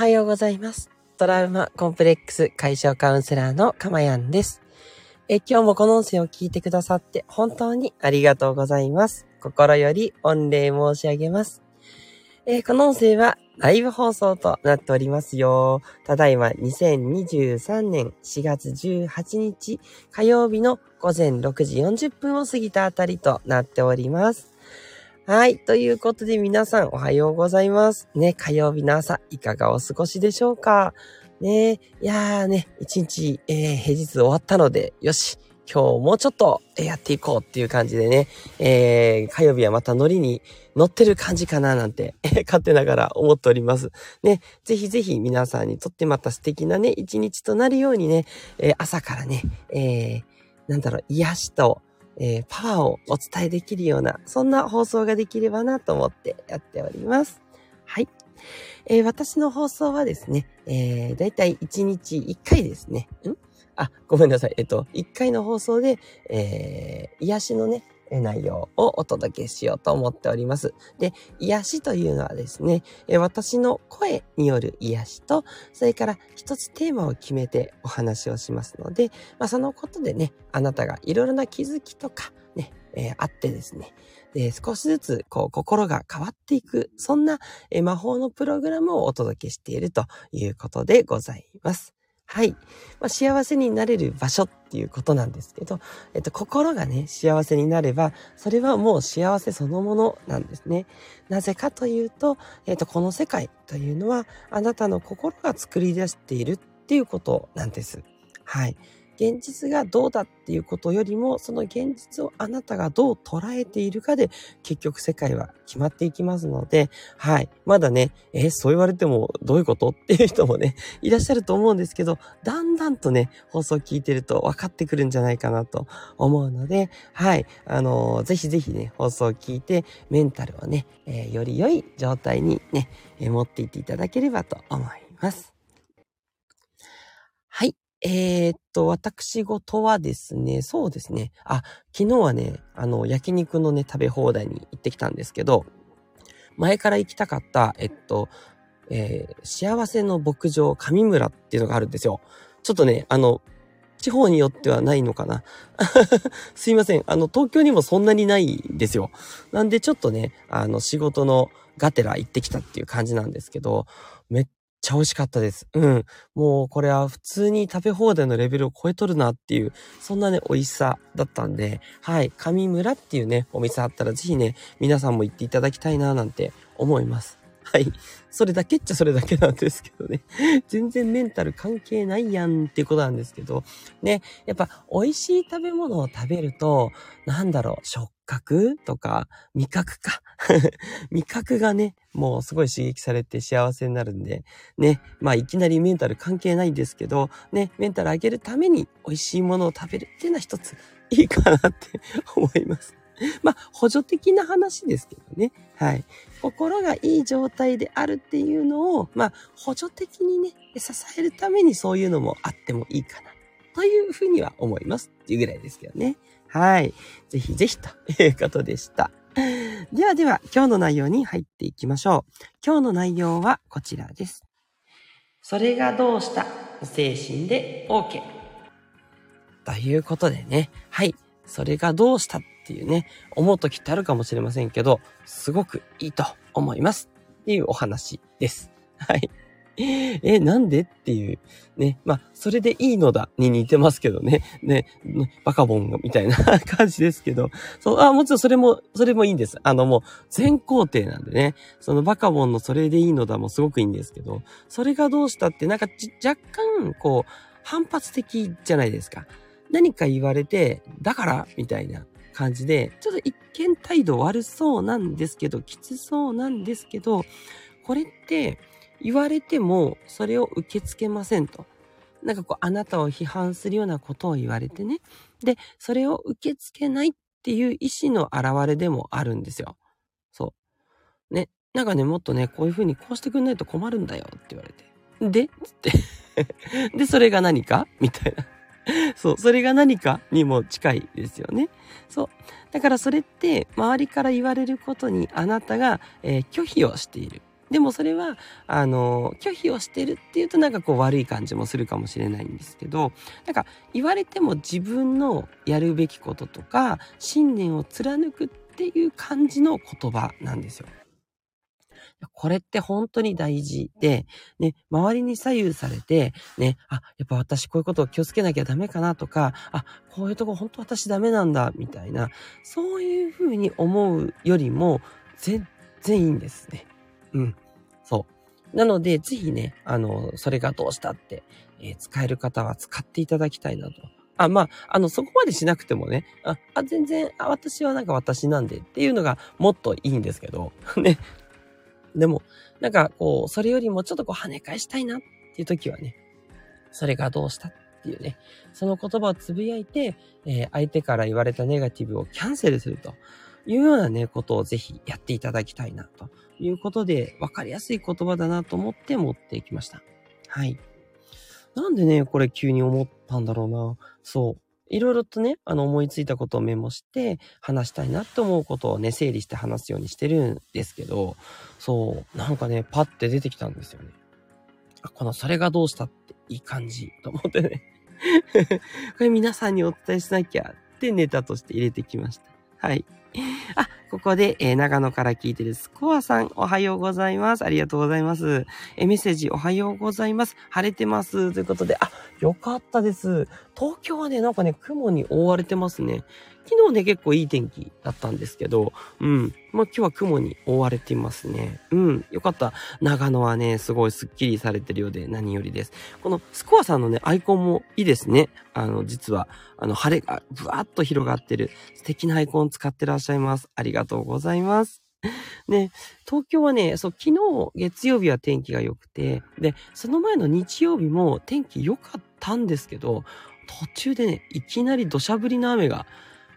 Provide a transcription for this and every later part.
はようございます。トラウマコンプレックス解消カウンセラーのかまやんです。え今日もこの音声を聞いてくださって本当にありがとうございます。心より御礼申し上げます。えこの音声はライブ放送となっておりますよ。ただいま2023年4月18日火曜日の午前6時40分を過ぎたあたりとなっております。はい。ということで皆さんおはようございます。ね、火曜日の朝、いかがお過ごしでしょうか？ね、いやーね、一日、えー、平日終わったので、よし。今日もうちょっとやっていこうっていう感じでね、えー、火曜日はまたノリに乗ってる感じかななんて、勝手ながら思っております。ね、ぜひぜひ皆さんにとってまた素敵なね、一日となるようにね、えー、朝からね、えー、なんだろう、癒しと、えー、パワーをお伝えできるような、そんな放送ができればなと思ってやっております。はい。えー、私の放送はですね、えー、だいたい1日1回ですね。ん？あ、ごめんなさい。えっと、1回の放送で、えー、癒しのね、内容をお届けしようと思っております。で、癒しというのはですね、私の声による癒しと、それから一つテーマを決めてお話をしますので、まあ、そのことでね、あなたがいろいろな気づきとかね、えー、あってですね、で、少しずつ、こう、心が変わっていく、そんな、魔法のプログラムをお届けしているということでございます。はい。まあ、幸せになれる場所っていうことなんですけど、えっと、心がね、幸せになれば、それはもう幸せそのものなんですね。なぜかというと、えっと、この世界というのは、あなたの心が作り出しているっていうことなんです。はい。現実がどうだっていうことよりも、その現実をあなたがどう捉えているかで、結局世界は決まっていきますので、はい。まだね、え、そう言われてもどういうことっていう人もね、いらっしゃると思うんですけど、だんだんとね、放送聞いてると分かってくるんじゃないかなと思うので、はい。あのー、ぜひぜひね、放送を聞いて、メンタルをね、えー、より良い状態にね、え持っていっていただければと思います。はい。えー、っと、私事はですね、そうですね。あ、昨日はね、あの、焼肉のね、食べ放題に行ってきたんですけど、前から行きたかった、えっと、えー、幸せの牧場上村っていうのがあるんですよ。ちょっとね、あの、地方によってはないのかな すいません。あの、東京にもそんなにないんですよ。なんでちょっとね、あの、仕事のがてら行ってきたっていう感じなんですけど、ちゃ美味しかったです。うん。もうこれは普通に食べ放題のレベルを超えとるなっていう、そんなね、美味しさだったんで、はい。上村っていうね、お店あったらぜひね、皆さんも行っていただきたいななんて思います。はい。それだけっちゃそれだけなんですけどね。全然メンタル関係ないやんっていうことなんですけど、ね。やっぱ美味しい食べ物を食べると、なんだろう、食覚とか、味覚か。味覚がね、もうすごい刺激されて幸せになるんで、ね。まあいきなりメンタル関係ないんですけど、ね、メンタル上げるために美味しいものを食べるっていうのは一ついいかなって思います。まあ、補助的な話ですけどね。はい。心がいい状態であるっていうのを、まあ、補助的にね、支えるためにそういうのもあってもいいかな。というふうには思いますっていうぐらいですけどね。はい。ぜひぜひと いうことでした。ではでは、今日の内容に入っていきましょう。今日の内容はこちらです。それがどうした？精神で OK。ということでね。はい。それがどうした？っていうね、思う時ってあるかもしれませんけど、すごくいいと思います。っていうお話です。はい。え、なんでっていう。ね。まあ、それでいいのだに似てますけどね。ね、バカボンみたいな感じですけど。そう、あ、もちろんそれも、それもいいんです。あのもう、全工程なんでね。そのバカボンのそれでいいのだもすごくいいんですけど、それがどうしたってなんか若干、こう、反発的じゃないですか。何か言われて、だからみたいな感じで、ちょっと一見態度悪そうなんですけど、きつそうなんですけど、これって言われてもそれを受け付けませんと。なんかこう、あなたを批判するようなことを言われてね。で、それを受け付けないっていう意思の表れでもあるんですよ。そう。ね。なんかね、もっとね、こういうふうにこうしてくんないと困るんだよって言われて。でつって。で、それが何か？みたいな。そう、それが何かにも近いですよね。そう。だからそれって、周りから言われることにあなたが、えー、拒否をしている。でもそれは、あの、拒否をしてるっていうとなんかこう悪い感じもするかもしれないんですけど、なんか言われても自分のやるべきこととか、信念を貫くっていう感じの言葉なんですよ。これって本当に大事で、ね、周りに左右されて、ね、あ、やっぱ私こういうことを気をつけなきゃダメかなとか、あ、こういうとこ本当私ダメなんだ、みたいな、そういうふうに思うよりも、全然いいんですね。うん。そう。なので、ぜひね、あの、それがどうしたって、えー、使える方は使っていただきたいなと。あ、まあ、あの、そこまでしなくてもね、あ、あ全然、あ、私はなんか私なんでっていうのがもっといいんですけど、ね、でも、なんかこう、それよりもちょっとこう跳ね返したいなっていう時はね、それがどうしたっていうね、その言葉をつぶやいて、えー、相手から言われたネガティブをキャンセルするというようなね、ことをぜひやっていただきたいなということで、わかりやすい言葉だなと思って持っていきました。はい。なんでね、これ急に思ったんだろうな。そう。いろいろとね、あの思いついたことをメモして話したいなって思うことをね、整理して話すようにしてるんですけど、そう、なんかね、パッて出てきたんですよね。あ、このそれがどうしたっていい感じと思ってね。これ皆さんにお伝えしなきゃってネタとして入れてきました。はい。あ、ここで、えー、長野から聞いてるスコアさん、おはようございます。ありがとうございます。え、メッセージ、おはようございます。晴れてます。ということで、あ、よかったです。東京はね、なんかね、雲に覆われてますね。昨日ね、結構いい天気だったんですけど、うん。まあ、今日は雲に覆われていますね。うん。よかった。長野はね、すごいスッキリされてるようで何よりです。このスコアさんのね、アイコンもいいですね。あの、実は、あの、晴れがブワーッと広がってる素敵なアイコン使ってらっしゃいます。ありがとうございます。ね、東京はね、そう、昨日月曜日は天気が良くて、で、その前の日曜日も天気良かったんですけど、途中でね、いきなり土砂降りの雨が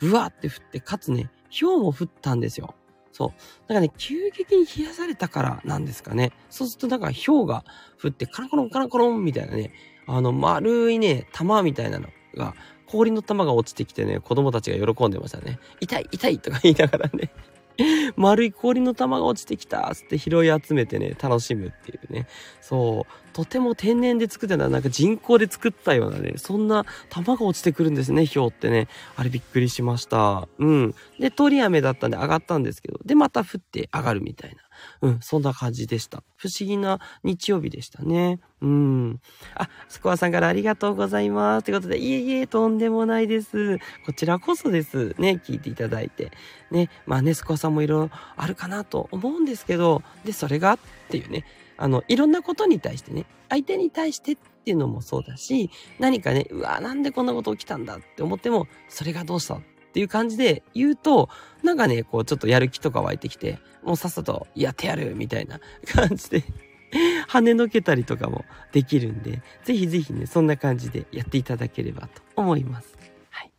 ブワーって降って、かつね、氷も降ったんですよ。そう。だからね、急激に冷やされたからなんですかね。そうすると、なんから氷が降って、カラコロンカラコロンみたいなね、あの、丸いね、玉みたいなのが、氷の玉が落ちてきてね、子供たちが喜んでましたね。痛い、痛いとか言いながらね。丸い氷の玉が落ちてきたつって拾い集めてね、楽しむっていうね。そう。とても天然で作ってた、なんか人工で作ったようなね、そんな玉が落ちてくるんですね、ひょうってね。あれびっくりしました。うん。で、通り雨だったんで上がったんですけど、で、また降って上がるみたいな。うん、そんな感じでした。不思議な日曜日でしたね。うん。あ、スコアさんからありがとうございます。ということで、いえいえ、とんでもないです。こちらこそです。ね、聞いていただいて。ね、まあね、スコアさんもいろいろあるかなと思うんですけど、で、それがっていうね、あの、いろんなことに対してね、相手に対してっていうのもそうだし、何かね、うわ、なんでこんなこと起きたんだって思っても、それがどうしたっていう感じで言うと、なんかね、こうちょっとやる気とか湧いてきて、もうさっさとやってやるみたいな感じで 跳ねのけたりとかもできるんで、ぜひぜひね、そんな感じでやっていただければと思います。はい。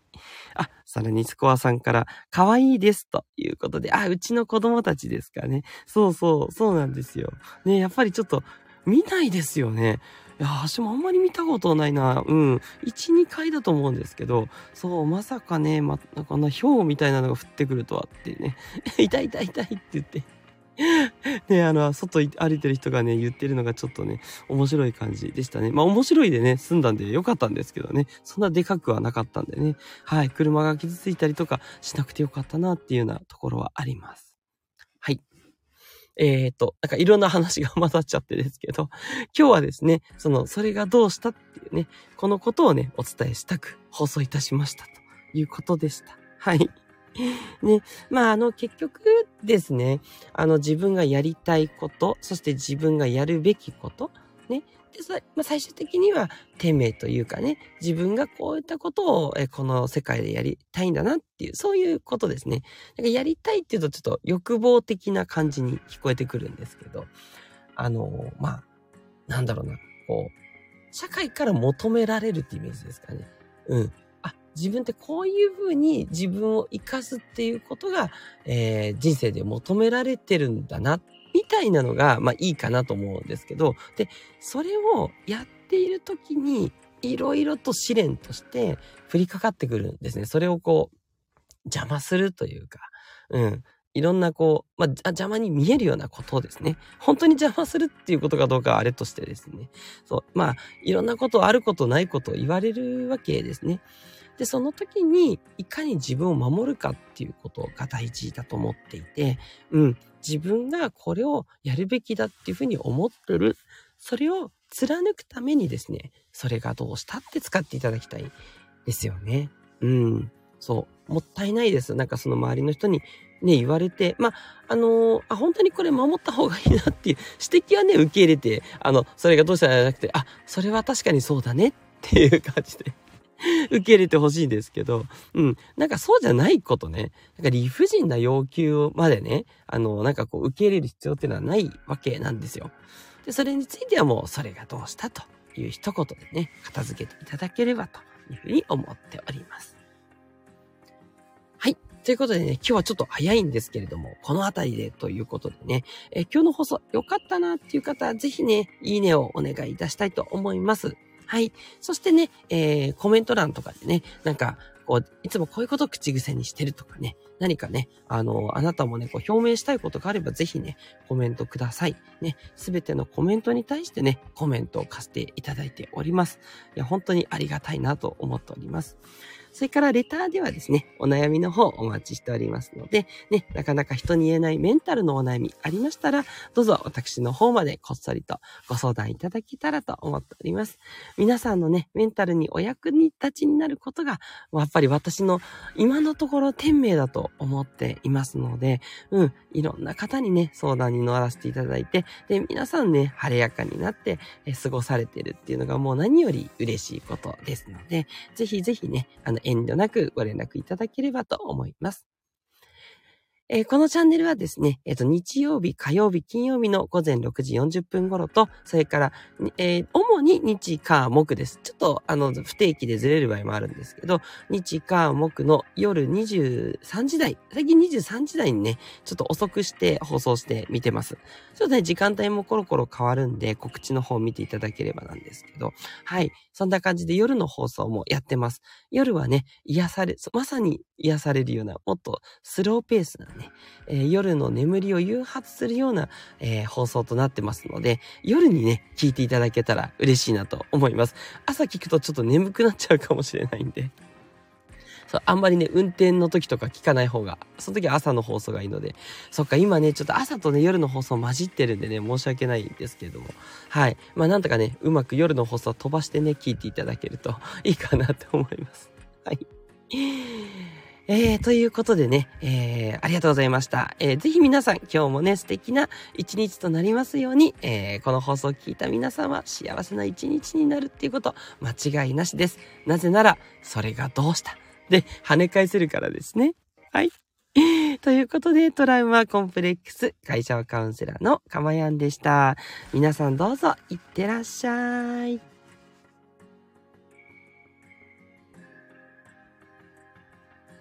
あ、さらにスコアさんから、可愛いですということで、あ、うちの子供たちですかね。そうそう、そうなんですよ。ね、やっぱりちょっと見ないですよね。いや、私もあんまり見たことないな。うん。1、2回だと思うんですけど、そう、まさかね、ま、こんかな氷みたいなのが降ってくるとはってね、痛い痛い痛いって言って ね、あの、外歩いてる人がね、言ってるのがちょっとね、面白い感じでしたね。まあ面白いでね、済んだんでよかったんですけどね、そんなでかくはなかったんでね、はい、車が傷ついたりとかしなくてよかったなっていうようなところはあります。え。えっ、ー、と、なんかいろんな話が混ざっちゃってですけど、今日はですね、その、それがどうしたっていうね、このことをね、お伝えしたく放送いたしましたということでした。はい。ね、まあ、あの、結局ですね、あの、自分がやりたいこと、そして自分がやるべきこと、ね、で、まあ、最終的には、天命というかね、自分がこういったことを、えこの世界でやりたいんだなっていう、そういうことですね。なんかやりたいっていうとちょっと欲望的な感じに聞こえてくるんですけど、あの、まあ、なんだろうな、こう、社会から求められるってイメージですかね。うん。あ、自分ってこういうふうに自分を生かすっていうことが、えー、人生で求められてるんだなっみたいなのが、まあいいかなと思うんですけど、で、それをやっている時に、いろいろと試練として降りかかってくるんですね。それをこう、邪魔するというか、うん。いろんなこう、まあ、邪魔に見えるようなことをですね、本当に邪魔するっていうことかどうかはあれとしてですね、そう、まあ、いろんなことあることないことを言われるわけですね。で、その時に、いかに自分を守るかっていうことが大事だと思っていて、うん、自分がこれをやるべきだっていうふうに思ってる、それを貫くためにですね、それがどうしたって使っていただきたいですよね。うん。そう。もったいないです。なんかその周りの人にね、言われて、まあ、のー、あ、本当にこれ守った方がいいなっていう指摘はね、受け入れて、あの、それがどうしたらじゃなくて、あ、それは確かにそうだねっていう感じで 受け入れてほしいんですけど、うん。なんかそうじゃないことね。なんか理不尽な要求までね、あの、なんかこう受け入れる必要っていうのはないわけなんですよ。で、それについてはもう、それがどうしたという一言でね、片付けていただければというふうに思っております。はい。ということでね、今日はちょっと早いんですけれども、この辺りでということでね、え今日の放送良かったなっていう方は、ぜひね、いいねをお願いいたしたいと思います。はい。そしてね、えー、コメント欄とかでね、なんか、こう、いつもこういうことを口癖にしてるとかね、何かね、あの、あなたもね、こう表明したいことがあればぜひね、コメントください。ね、すべてのコメントに対してね、コメントを貸していただいております。いや、本当にありがたいなと思っております。それからレターではですね、お悩みの方お待ちしておりますので、ね、なかなか人に言えないメンタルのお悩みありましたら、どうぞ私の方までこっそりとご相談いただけたらと思っております。皆さんのね、メンタルにお役に立ちになることが、やっぱり私の今のところ天命だと思っていますので、うん、いろんな方にね、相談に乗らせていただいて、で、皆さんね、晴れやかになって過ごされてるっていうのがもう何より嬉しいことですので、ぜひぜひね、あの、遠慮なくご連絡いただければと思います。えー、このチャンネルはですね、えっ、ー、と、日曜日、火曜日、金曜日の午前6時40分頃と、それから、えー、主に日、火、木です。ちょっと、あの、不定期でずれる場合もあるんですけど、日、火、木の夜23時台、最近23時台にね、ちょっと遅くして放送して見てます。ちょっとね、時間帯もコロコロ変わるんで、告知の方を見ていただければなんですけど、はい。そんな感じで夜の放送もやってます。夜はね、癒され、まさに癒されるような、もっとスローペースなね、えー、夜の眠りを誘発するような、えー、放送となってますので、夜にね、聞いていただけたら嬉しいなと思います。朝聞くとちょっと眠くなっちゃうかもしれないんで。そう、あんまりね、運転の時とか聞かない方が、その時は朝の放送がいいので、そっか、今ね、ちょっと朝とね、夜の放送混じってるんでね、申し訳ないんですけれども、はい。まあ、なんとかね、うまく夜の放送飛ばしてね、聞いていただけるといいかなと思います。はい。えー、ということでね、えー、ありがとうございました。えー、ぜひ皆さん、今日もね、素敵な一日となりますように、えー、この放送を聞いた皆さんは幸せな一日になるっていうこと、間違いなしです。なぜなら、それがどうした？で、跳ね返せるからですね。はい。ということで、トラウマコンプレックス会社カウンセラーのかまやんでした。皆さんどうぞ、いってらっしゃい。